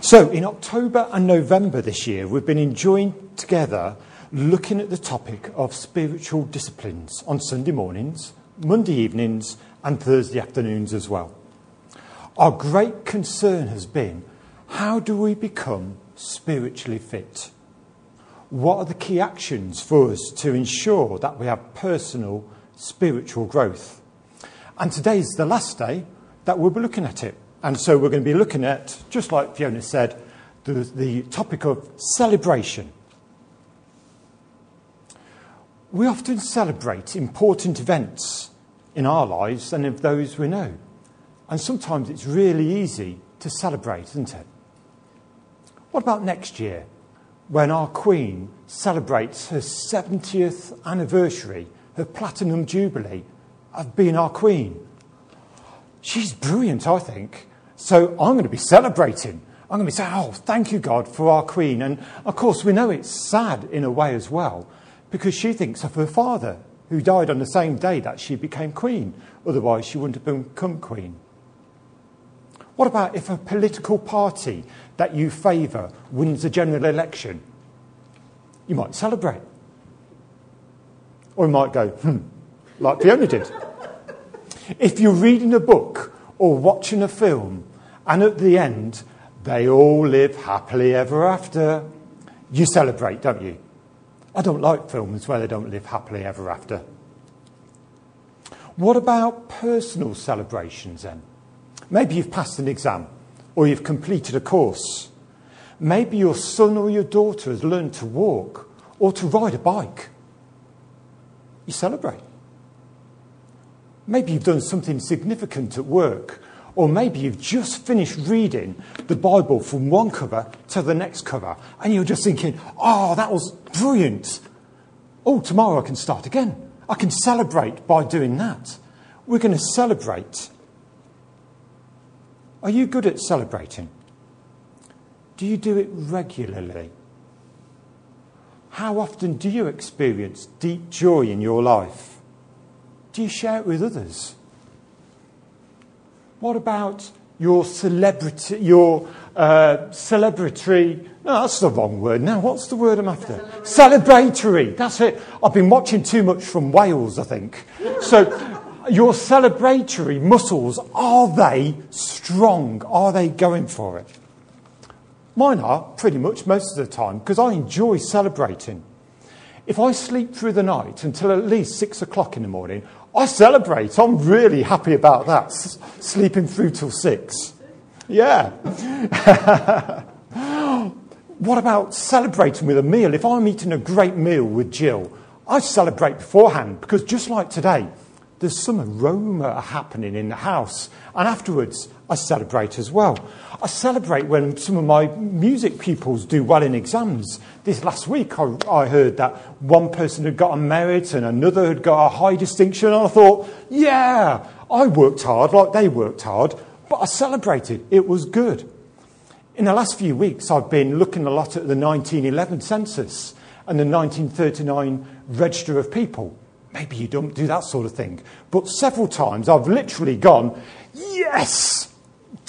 So, in October and November this year, we've been enjoying together looking at the topic of spiritual disciplines on Sunday mornings, Monday evenings, and Thursday afternoons as well. Our great concern has been how do we become spiritually fit? What are the key actions for us to ensure that we have personal spiritual growth? And today's the last day that we'll be looking at it. And so we're going to be looking at, just like Fiona said, the, the topic of celebration. We often celebrate important events in our lives and of those we know. And sometimes it's really easy to celebrate, isn't it? What about next year when our Queen celebrates her 70th anniversary, her Platinum Jubilee of being our Queen? She's brilliant, I think. So I'm going to be celebrating. I'm going to be saying, oh, thank you, God, for our Queen. And of course, we know it's sad in a way as well, because she thinks of her father, who died on the same day that she became Queen. Otherwise, she wouldn't have become Queen. What about if a political party that you favour wins a general election? You might celebrate. Or you might go, hmm, like Fiona did. If you're reading a book or watching a film and at the end, they all live happily ever after. You celebrate, don't you? I don't like films where they don't live happily ever after. What about personal celebrations then? Maybe you've passed an exam or you've completed a course. Maybe your son or your daughter has learned to walk or to ride a bike. You celebrate. Maybe you've done something significant at work or maybe you've just finished reading the Bible from one cover to the next cover, and you're just thinking, oh, that was brilliant. Oh, tomorrow I can start again. I can celebrate by doing that. We're going to celebrate. Are you good at celebrating? Do you do it regularly? How often do you experience deep joy in your life? Do you share it with others? What about your celebrity, your uh, celebratory? No, that's the wrong word. Now, what's the word I'm after? Celebratory. That's it. I've been watching too much from Wales, I think. So, your celebratory muscles are they strong? Are they going for it? Mine are pretty much most of the time because I enjoy celebrating. If I sleep through the night until at least six o'clock in the morning, I celebrate. I'm really happy about that. S- sleeping through till six. Yeah. what about celebrating with a meal? If I'm eating a great meal with Jill, I celebrate beforehand because just like today, there's some aroma happening in the house. And afterwards, I celebrate as well. I celebrate when some of my music pupils do well in exams. This last week, I, I heard that one person had got a merit and another had got a high distinction. And I thought, yeah, I worked hard like they worked hard, but I celebrated. It was good. In the last few weeks, I've been looking a lot at the 1911 census and the 1939 register of people. Maybe you don't do that sort of thing. But several times I've literally gone, yes,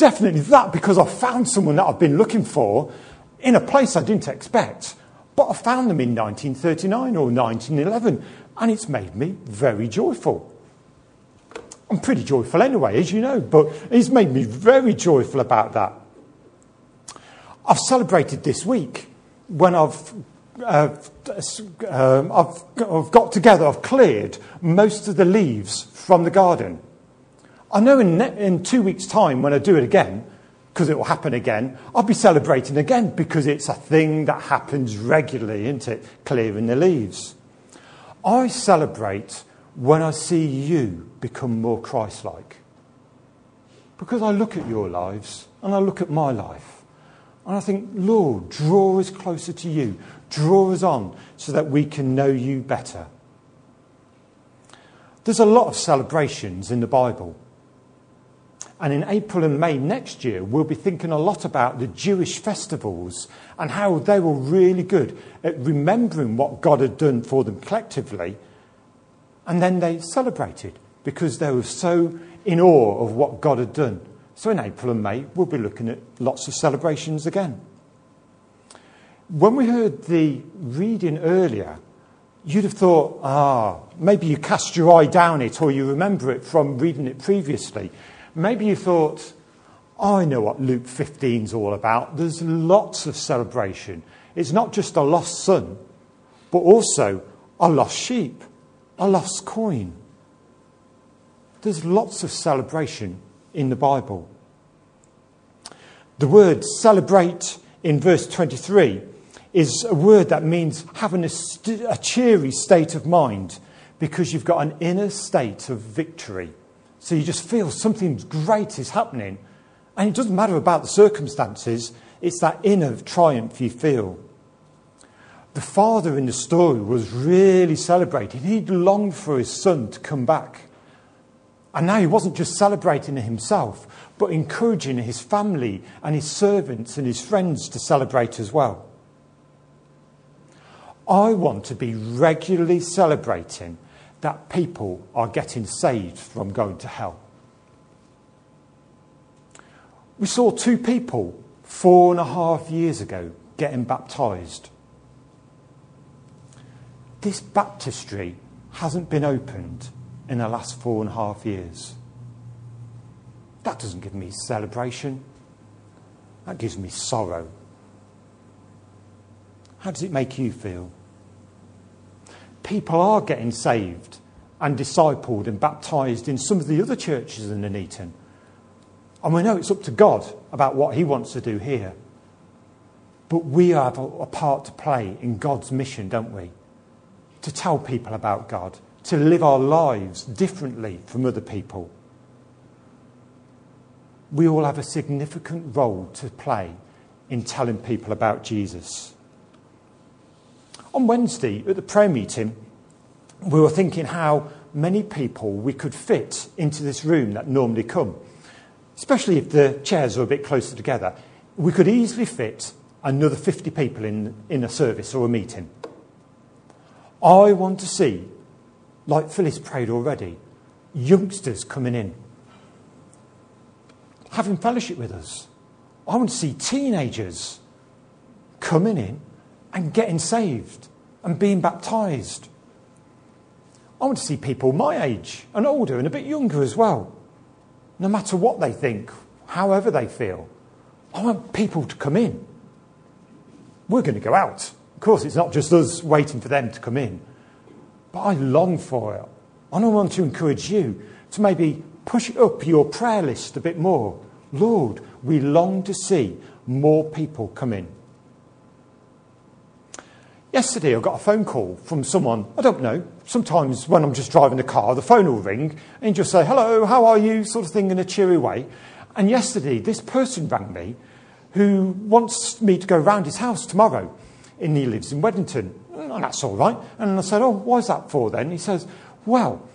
definitely that, because I found someone that I've been looking for in a place I didn't expect. But I found them in 1939 or 1911, and it's made me very joyful. I'm pretty joyful anyway, as you know, but it's made me very joyful about that. I've celebrated this week when I've uh, um, I've, I've got together, I've cleared most of the leaves from the garden. I know in, in two weeks' time, when I do it again, because it will happen again, I'll be celebrating again because it's a thing that happens regularly, isn't it? Clearing the leaves. I celebrate when I see you become more Christ like. Because I look at your lives and I look at my life. And I think, Lord, draw us closer to you. Draw us on so that we can know you better. There's a lot of celebrations in the Bible. And in April and May next year, we'll be thinking a lot about the Jewish festivals and how they were really good at remembering what God had done for them collectively. And then they celebrated because they were so in awe of what God had done So in April and May, we'll be looking at lots of celebrations again. When we heard the reading earlier, you'd have thought, ah, maybe you cast your eye down it or you remember it from reading it previously. Maybe you thought, oh, I know what Luke 15 is all about. There's lots of celebration. It's not just a lost son, but also a lost sheep, a lost coin. There's lots of celebration in the Bible. The word celebrate in verse 23 is a word that means having a, st- a cheery state of mind because you've got an inner state of victory. So you just feel something great is happening. And it doesn't matter about the circumstances, it's that inner triumph you feel. The father in the story was really celebrating. He'd longed for his son to come back. And now he wasn't just celebrating himself, but encouraging his family and his servants and his friends to celebrate as well. I want to be regularly celebrating that people are getting saved from going to hell. We saw two people four and a half years ago getting baptized. This baptistry hasn't been opened in the last four and a half years. That doesn't give me celebration. That gives me sorrow. How does it make you feel? People are getting saved and discipled and baptized in some of the other churches in Nuneaton. And we know it's up to God about what He wants to do here. But we have a, a part to play in God's mission, don't we? To tell people about God, to live our lives differently from other people. We all have a significant role to play in telling people about Jesus. On Wednesday at the prayer meeting, we were thinking how many people we could fit into this room that normally come, especially if the chairs are a bit closer together. We could easily fit another 50 people in, in a service or a meeting. I want to see like Phyllis prayed already, youngsters coming in, having fellowship with us. I want to see teenagers coming in and getting saved and being baptized. I want to see people my age and older and a bit younger as well. No matter what they think, however they feel, I want people to come in. We're going to go out. Of course, it's not just us waiting for them to come in. But I long for it. And I want to encourage you to maybe push up your prayer list a bit more. Lord, we long to see more people come in. Yesterday, I got a phone call from someone, I don't know, sometimes when I'm just driving the car, the phone will ring and just say, hello, how are you, sort of thing in a cheery way. And yesterday, this person rang me who wants me to go round his house tomorrow. And he lives in Weddington. And that's all right. And I said, Oh, why's that for then? He says, Well,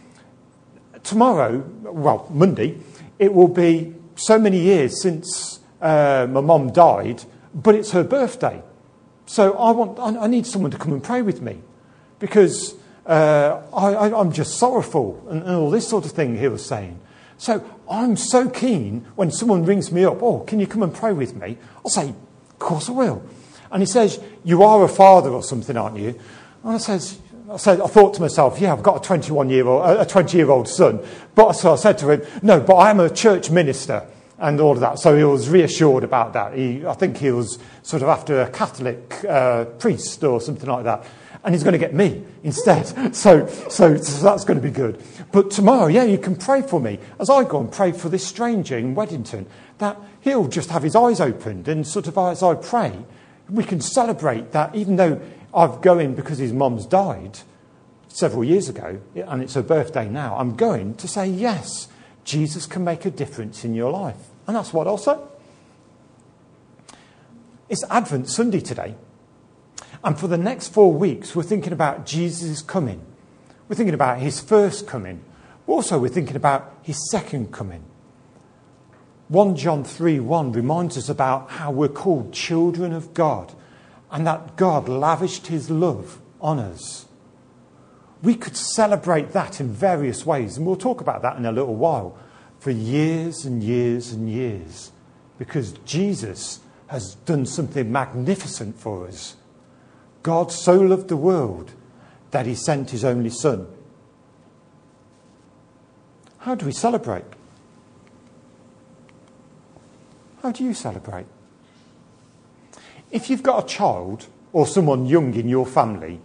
tomorrow, well, Monday, it will be so many years since uh, my mum died, but it's her birthday. So I, want, I, I need someone to come and pray with me because uh, I, am just sorrowful and, and all this sort of thing he was saying. So I'm so keen when someone rings me up, oh, can you come and pray with me? I'll say, of course I will. And he says, You are a father or something, aren't you? And I says, I said, I thought to myself, yeah, I've got a 21 year old, a 20 year old son. But so I said to him, no, but I am a church minister and all of that. So he was reassured about that. He, I think he was sort of after a Catholic uh, priest or something like that. And he's going to get me instead. So, so, so that's going to be good. But tomorrow, yeah, you can pray for me as I go and pray for this stranger in Weddington, that he'll just have his eyes opened and sort of as I pray, we can celebrate that even though I'm going because his mum's died several years ago and it's her birthday now, I'm going to say, yes, Jesus can make a difference in your life. And that's what I'll say. It's Advent Sunday today. And for the next four weeks, we're thinking about Jesus' coming. We're thinking about his first coming. Also, we're thinking about his second coming. 1 John 3 1 reminds us about how we're called children of God and that God lavished his love on us. We could celebrate that in various ways, and we'll talk about that in a little while. For years and years and years because Jesus has done something magnificent for us. God so loved the world that he sent his only son. How do we celebrate? How do you celebrate? If you've got a child or someone young in your family,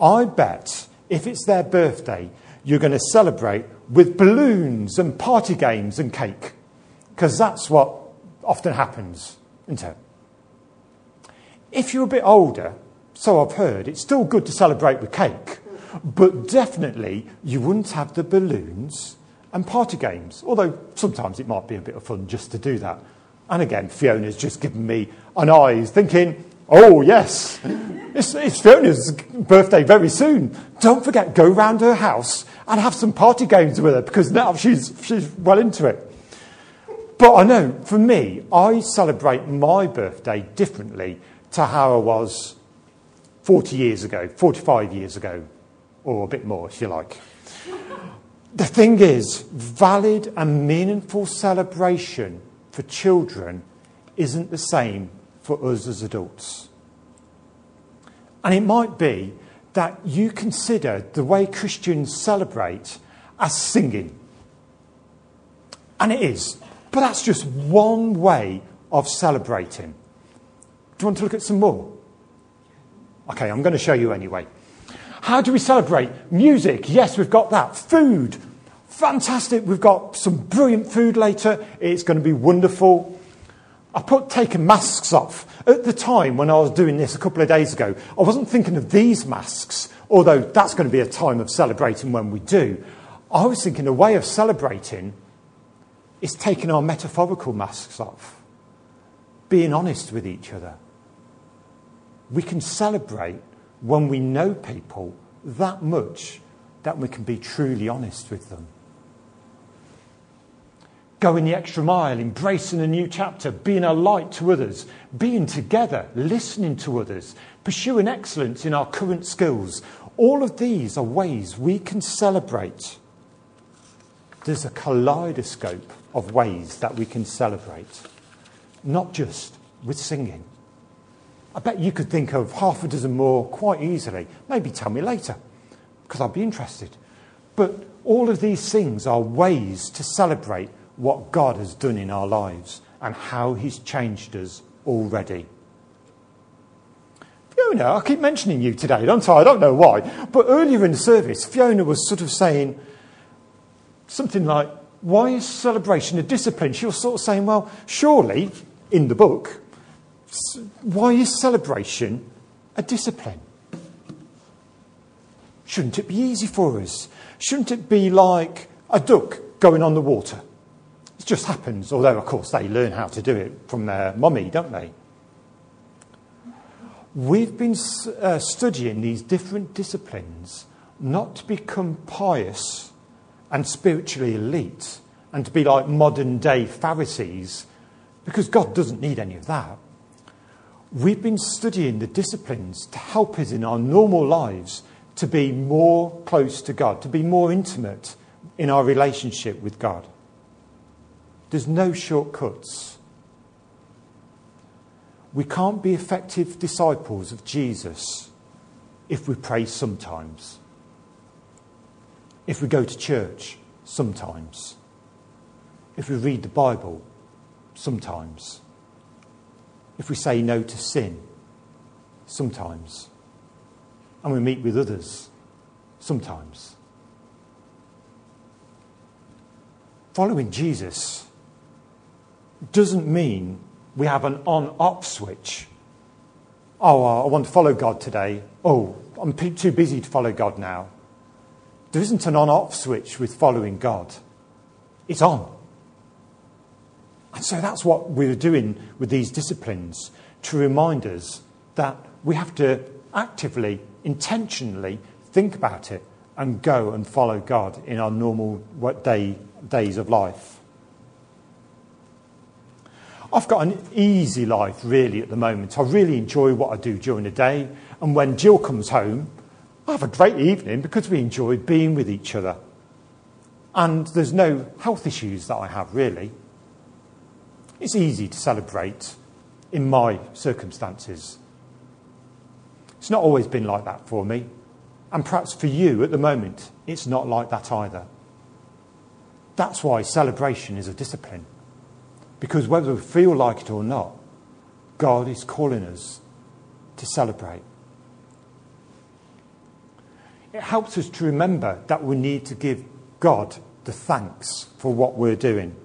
I bet if it's their birthday, you're going to celebrate with balloons and party games and cake. Because that's what often happens, isn't it? If you're a bit older, so I've heard, it's still good to celebrate with cake, but definitely you wouldn't have the balloons and party games, although sometimes it might be a bit of fun just to do that. And again, Fiona's just given me an eyes, thinking, oh, yes, it's, it's Fiona's birthday very soon. Don't forget, go round her house and have some party games with her because now she's, she's well into it. But I know, for me, I celebrate my birthday differently to how I was 40 years ago, 45 years ago, or a bit more, if you like. The thing is, valid and meaningful celebration for children isn't the same for us as adults. And it might be that you consider the way Christians celebrate as singing. And it is. But that's just one way of celebrating. Do you want to look at some more? Okay, I'm going to show you anyway. How do we celebrate? Music, yes, we've got that. Food, fantastic. We've got some brilliant food later. It's going to be wonderful. I put taking masks off. At the time when I was doing this a couple of days ago, I wasn't thinking of these masks, although that's going to be a time of celebrating when we do. I was thinking a way of celebrating is taking our metaphorical masks off, being honest with each other. We can celebrate when we know people that much that we can be truly honest with them going the extra mile, embracing a new chapter, being a light to others, being together, listening to others, pursuing excellence in our current skills. All of these are ways we can celebrate. There's a kaleidoscope of ways that we can celebrate, not just with singing. I bet you could think of half a dozen more quite easily. Maybe tell me later, because I'd be interested. But all of these things are ways to celebrate what God has done in our lives and how He's changed us already. Fiona, I keep mentioning you today, don't I? I don't know why. But earlier in the service, Fiona was sort of saying something like, Why is celebration a discipline? She was sort of saying, Well, surely, in the book, why is celebration a discipline? Shouldn't it be easy for us? Shouldn't it be like a duck going on the water? Just happens, although, of course, they learn how to do it from their mummy, don't they? We've been uh, studying these different disciplines not to become pious and spiritually elite and to be like modern day Pharisees, because God doesn't need any of that. We've been studying the disciplines to help us in our normal lives to be more close to God, to be more intimate in our relationship with God. There's no shortcuts. We can't be effective disciples of Jesus if we pray sometimes, if we go to church sometimes, if we read the Bible sometimes, if we say no to sin sometimes, and we meet with others sometimes. Following Jesus doesn't mean we have an on off switch. Oh, uh, I want to follow God today. Oh, I'm too busy to follow God now. There isn't an on off switch with following God, it's on. And so that's what we're doing with these disciplines to remind us that we have to actively, intentionally think about it and go and follow God in our normal day, days of life. I've got an easy life, really, at the moment. I really enjoy what I do during the day. And when Jill comes home, I have a great evening because we enjoy being with each other. and there's no health issues that I have, really. It's easy to celebrate in my circumstances. It's not always been like that for me. And perhaps for you at the moment, it's not like that either. That's why celebration is a discipline. Because whether we feel like it or not, God is calling us to celebrate. It helps us to remember that we need to give God the thanks for what we're doing.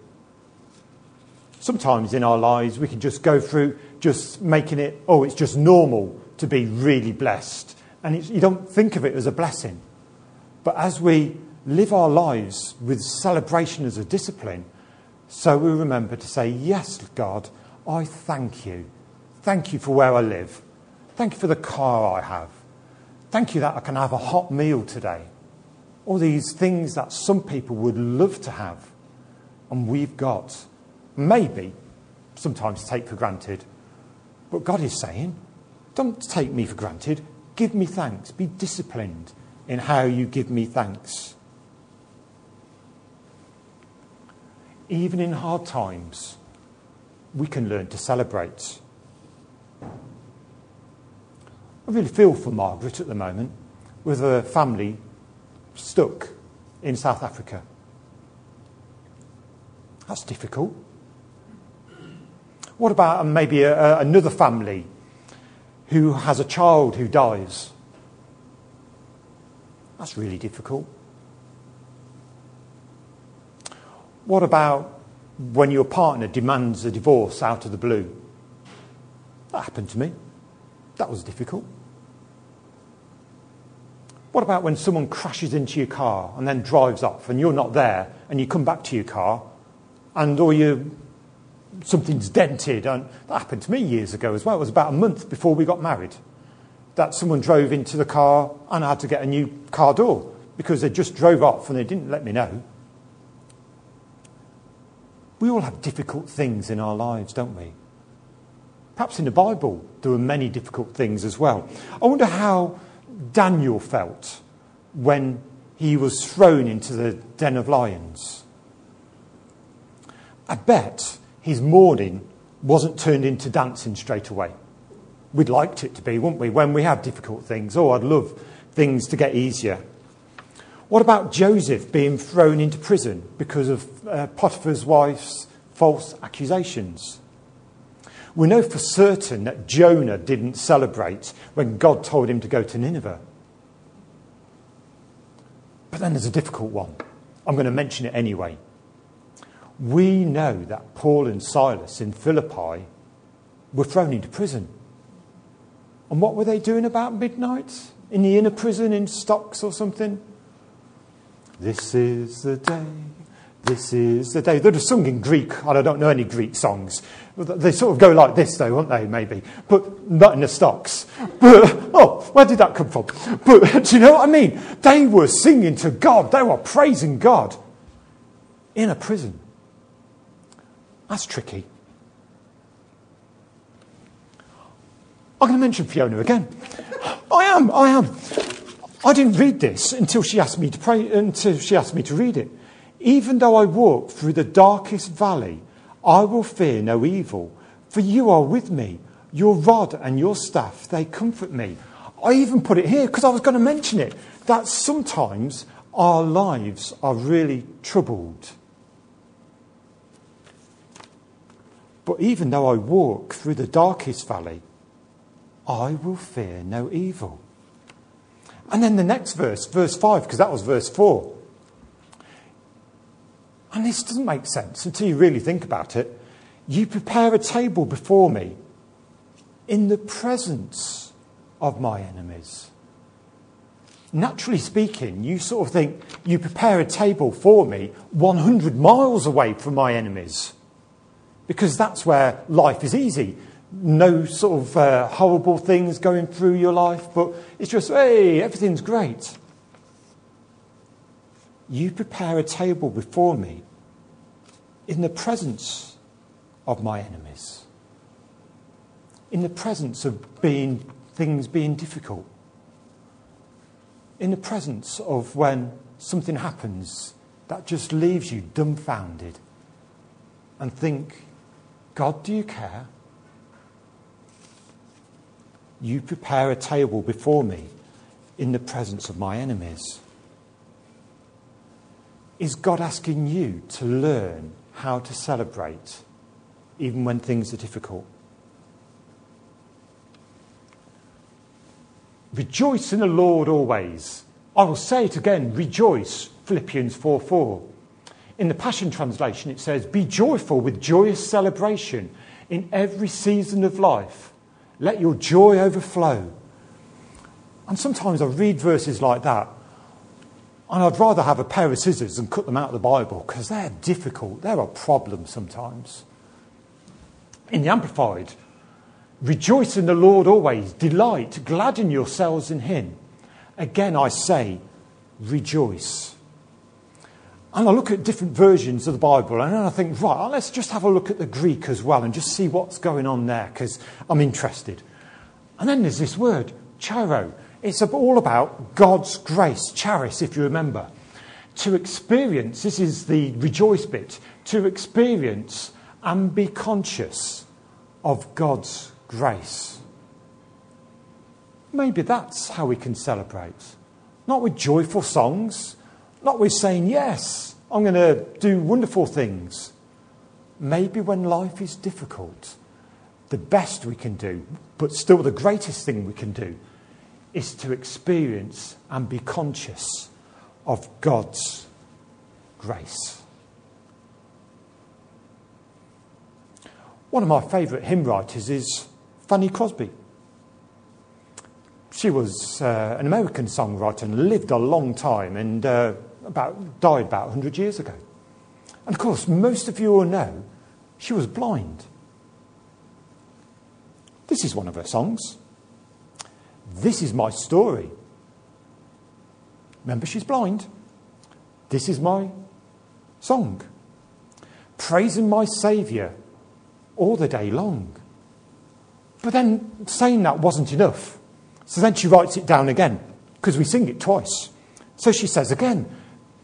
Sometimes in our lives, we can just go through just making it, oh, it's just normal to be really blessed. And you don't think of it as a blessing. But as we live our lives with celebration as a discipline, so we remember to say, Yes, God, I thank you. Thank you for where I live. Thank you for the car I have. Thank you that I can have a hot meal today. All these things that some people would love to have, and we've got. Maybe sometimes take for granted. But God is saying, don't take me for granted. Give me thanks. Be disciplined in how you give me thanks. Even in hard times, we can learn to celebrate. I really feel for Margaret at the moment with her family stuck in South Africa. That's difficult. What about um, maybe a, a, another family who has a child who dies? That's really difficult. What about when your partner demands a divorce out of the blue? That happened to me. That was difficult. What about when someone crashes into your car and then drives off and you're not there and you come back to your car and or you something's dented and that happened to me years ago as well. It was about a month before we got married that someone drove into the car and I had to get a new car door because they just drove off and they didn't let me know. We all have difficult things in our lives, don't we? Perhaps in the Bible, there were many difficult things as well. I wonder how Daniel felt when he was thrown into the den of lions. I bet his mourning wasn't turned into dancing straight away. We'd liked it to be, wouldn't we, when we have difficult things? Oh, I'd love things to get easier. What about Joseph being thrown into prison because of uh, Potiphar's wife's false accusations? We know for certain that Jonah didn't celebrate when God told him to go to Nineveh. But then there's a difficult one. I'm going to mention it anyway. We know that Paul and Silas in Philippi were thrown into prison. And what were they doing about midnight? In the inner prison in stocks or something? This is the day. This is the day. They're sung in Greek, and I don't know any Greek songs. They sort of go like this, though, won't they? Maybe, but not in the stocks. But oh, where did that come from? But do you know what I mean? They were singing to God. They were praising God in a prison. That's tricky. I'm going to mention Fiona again. I am. I am. I didn't read this until she asked me to pray, until she asked me to read it. Even though I walk through the darkest valley, I will fear no evil, for you are with me. Your rod and your staff, they comfort me. I even put it here because I was going to mention it that sometimes our lives are really troubled. But even though I walk through the darkest valley, I will fear no evil. And then the next verse, verse 5, because that was verse 4. And this doesn't make sense until you really think about it. You prepare a table before me in the presence of my enemies. Naturally speaking, you sort of think you prepare a table for me 100 miles away from my enemies because that's where life is easy no sort of uh, horrible things going through your life, but it's just, hey, everything's great. You prepare a table before me in the presence of my enemies, in the presence of being, things being difficult, in the presence of when something happens that just leaves you dumbfounded and think, God, do you care? You prepare a table before me in the presence of my enemies. Is God asking you to learn how to celebrate even when things are difficult? Rejoice in the Lord always. I will say it again, rejoice, Philippians 4 4. In the Passion Translation, it says, Be joyful with joyous celebration in every season of life. Let your joy overflow. And sometimes I read verses like that, and I'd rather have a pair of scissors and cut them out of the Bible because they're difficult. They're a problem sometimes. In the Amplified, Rejoice in the Lord always. Delight, gladden yourselves in Him. Again, I say, rejoice. And I look at different versions of the Bible and I think, right, let's just have a look at the Greek as well and just see what's going on there because I'm interested. And then there's this word, chairo. It's all about God's grace, charis, if you remember. To experience, this is the rejoice bit, to experience and be conscious of God's grace. Maybe that's how we can celebrate. Not with joyful songs, not with saying, Yes, I'm going to do wonderful things. Maybe when life is difficult, the best we can do, but still the greatest thing we can do, is to experience and be conscious of God's grace. One of my favourite hymn writers is Fanny Crosby. She was uh, an American songwriter and lived a long time and uh, about, died about 100 years ago. And of course, most of you will know she was blind. This is one of her songs. This is my story. Remember, she's blind. This is my song. Praising my Saviour all the day long. But then saying that wasn't enough. So then she writes it down again, because we sing it twice. So she says again,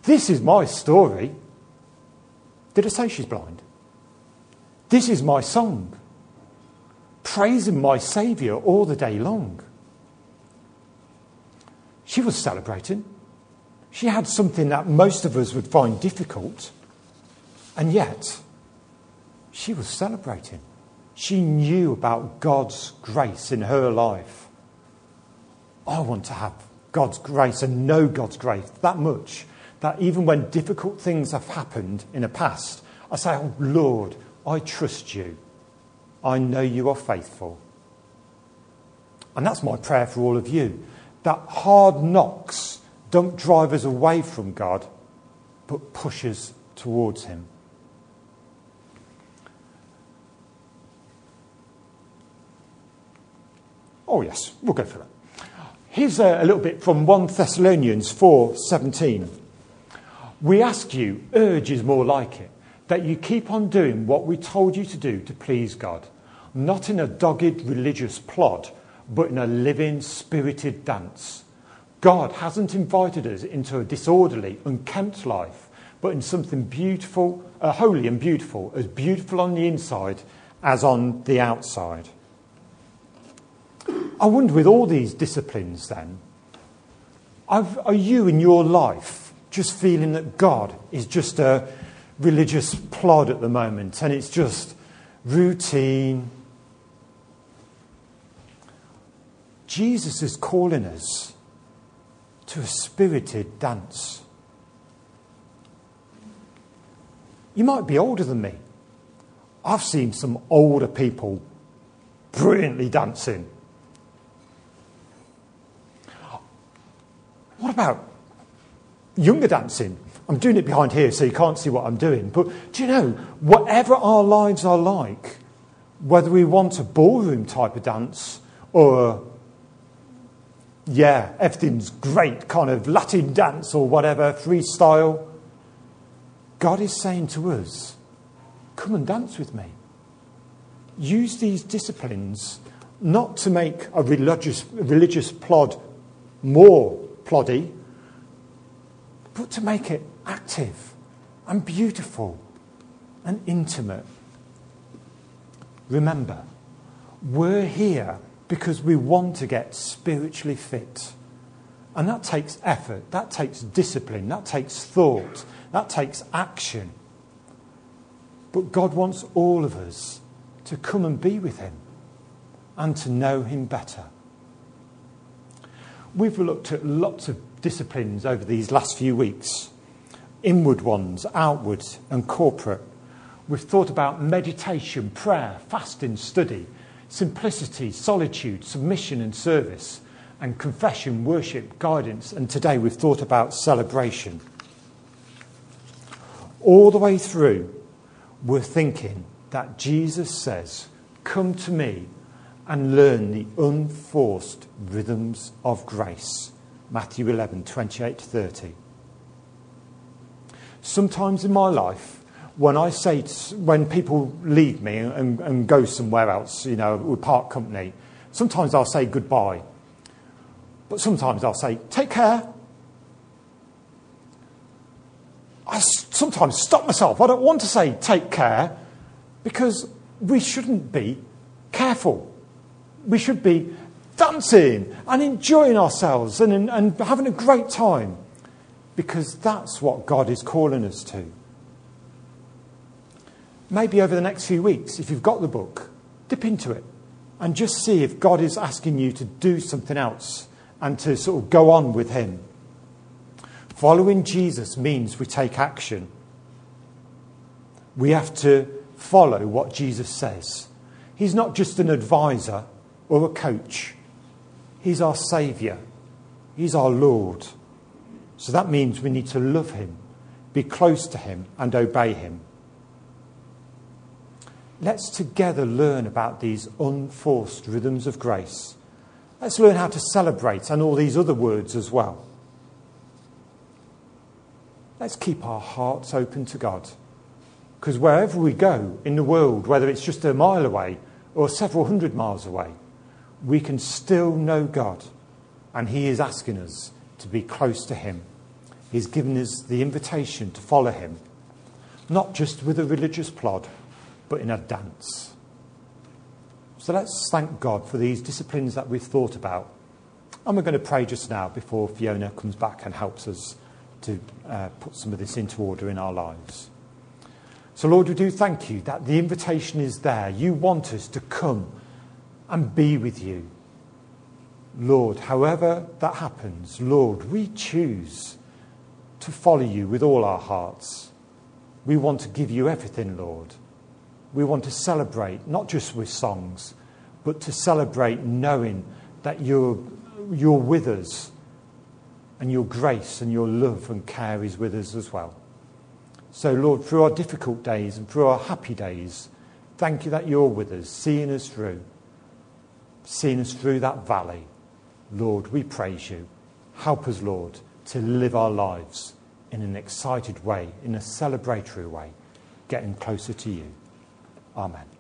This is my story. Did I say she's blind? This is my song, praising my Saviour all the day long. She was celebrating. She had something that most of us would find difficult, and yet she was celebrating. She knew about God's grace in her life. I want to have God's grace and know God's grace that much that even when difficult things have happened in the past, I say, Oh Lord, I trust you. I know you are faithful. And that's my prayer for all of you that hard knocks don't drive us away from God, but push us towards Him. Oh, yes, we'll go for that. Here's a, a little bit from 1 Thessalonians 4:17. We ask you, urge is more like it, that you keep on doing what we told you to do to please God, not in a dogged religious plod, but in a living, spirited dance. God hasn't invited us into a disorderly, unkempt life, but in something beautiful, uh, holy and beautiful, as beautiful on the inside as on the outside. I wonder, with all these disciplines, then, are you in your life just feeling that God is just a religious plod at the moment and it's just routine? Jesus is calling us to a spirited dance. You might be older than me. I've seen some older people brilliantly dancing. What about younger dancing? I'm doing it behind here so you can't see what I'm doing. But do you know, whatever our lives are like, whether we want a ballroom type of dance or, yeah, everything's great, kind of Latin dance or whatever, freestyle, God is saying to us, come and dance with me. Use these disciplines not to make a religious, religious plod more ploddy, but to make it active and beautiful and intimate. Remember, we're here because we want to get spiritually fit. And that takes effort, that takes discipline, that takes thought, that takes action. But God wants all of us to come and be with Him and to know Him better. We've looked at lots of disciplines over these last few weeks inward ones, outward, and corporate. We've thought about meditation, prayer, fasting, study, simplicity, solitude, submission, and service, and confession, worship, guidance. And today we've thought about celebration. All the way through, we're thinking that Jesus says, Come to me and learn the unforced rhythms of grace. Matthew 11, 28 30. Sometimes in my life, when I say, when people leave me and, and go somewhere else, you know, with park company, sometimes I'll say goodbye. But sometimes I'll say, take care. I sometimes stop myself. I don't want to say take care because we shouldn't be careful. We should be dancing and enjoying ourselves and, and having a great time because that's what God is calling us to. Maybe over the next few weeks, if you've got the book, dip into it and just see if God is asking you to do something else and to sort of go on with Him. Following Jesus means we take action. We have to follow what Jesus says. He's not just an advisor or a coach, He's our Saviour, He's our Lord. So that means we need to love Him, be close to Him, and obey Him. Let's together learn about these unforced rhythms of grace. Let's learn how to celebrate and all these other words as well. Let's keep our hearts open to God. Because wherever we go in the world, whether it's just a mile away or several hundred miles away, we can still know God. And He is asking us to be close to Him. He's given us the invitation to follow Him, not just with a religious plod, but in a dance. So let's thank God for these disciplines that we've thought about. And we're going to pray just now before Fiona comes back and helps us to uh, put some of this into order in our lives. So, Lord, we do thank you that the invitation is there. You want us to come and be with you. Lord, however that happens, Lord, we choose to follow you with all our hearts. We want to give you everything, Lord. We want to celebrate, not just with songs, but to celebrate knowing that you're, you're with us and your grace and your love and care is with us as well. So, Lord, through our difficult days and through our happy days, thank you that you're with us, seeing us through, seeing us through that valley. Lord, we praise you. Help us, Lord, to live our lives in an excited way, in a celebratory way, getting closer to you. Amen.